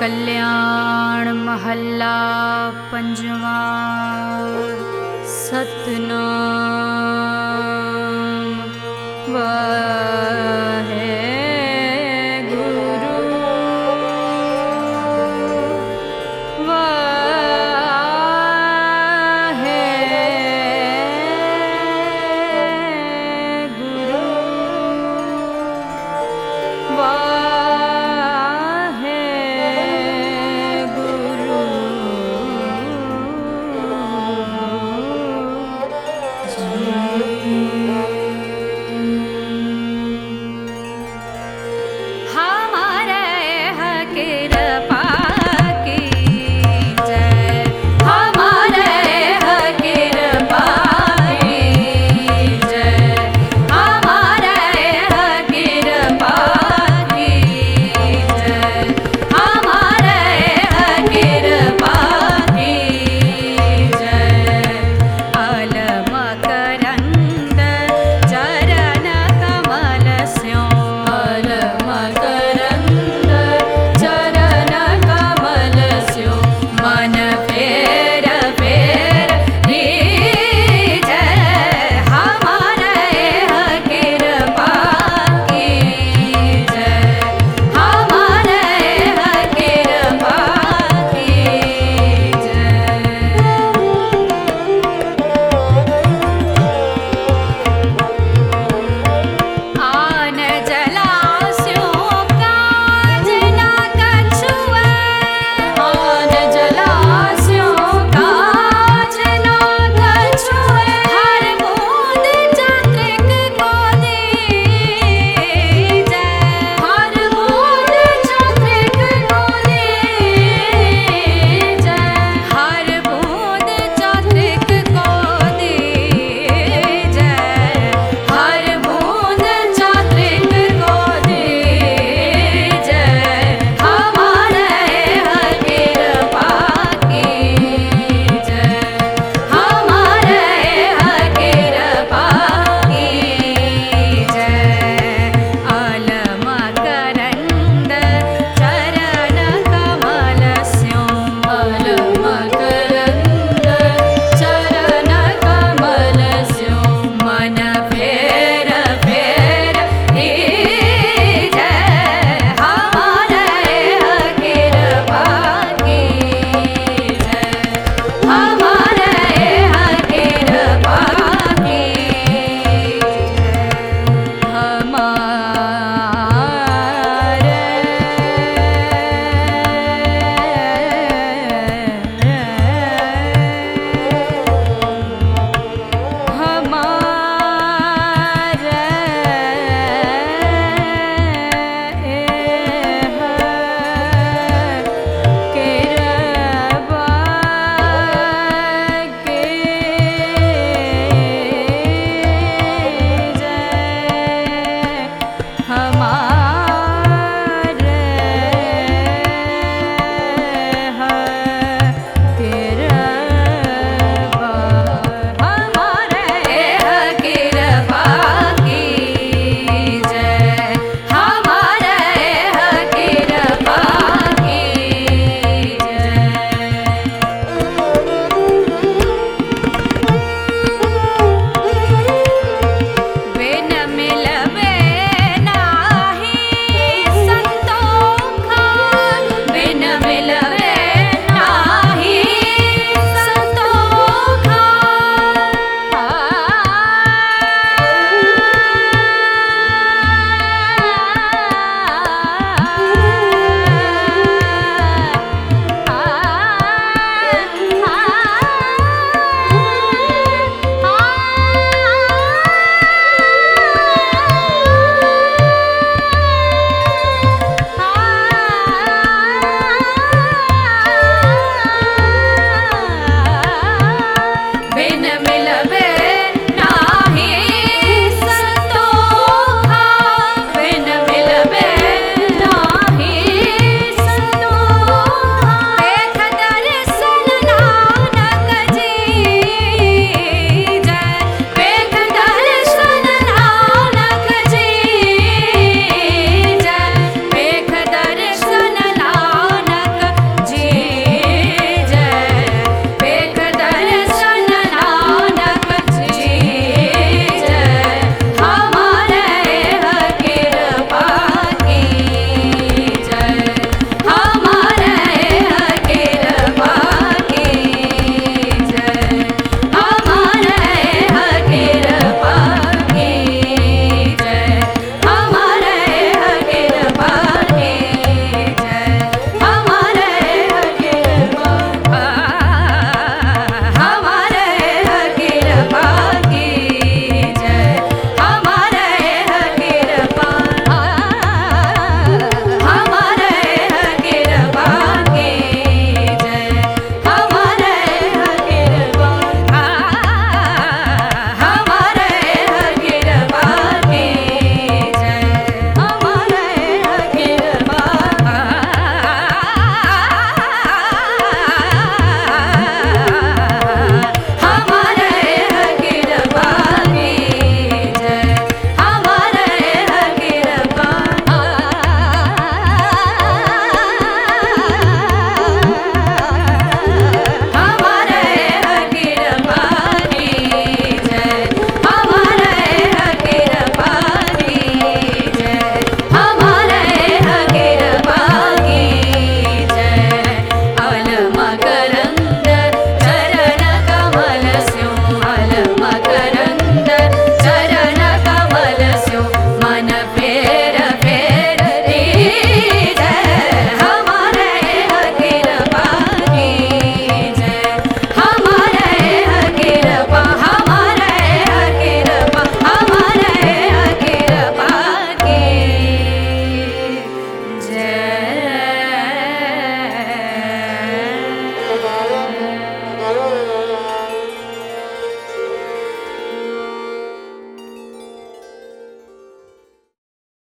ਕਲਿਆਣ ਮਹੱਲਾ ਪੰਜਵਾਂ ਸਤਨਾਮ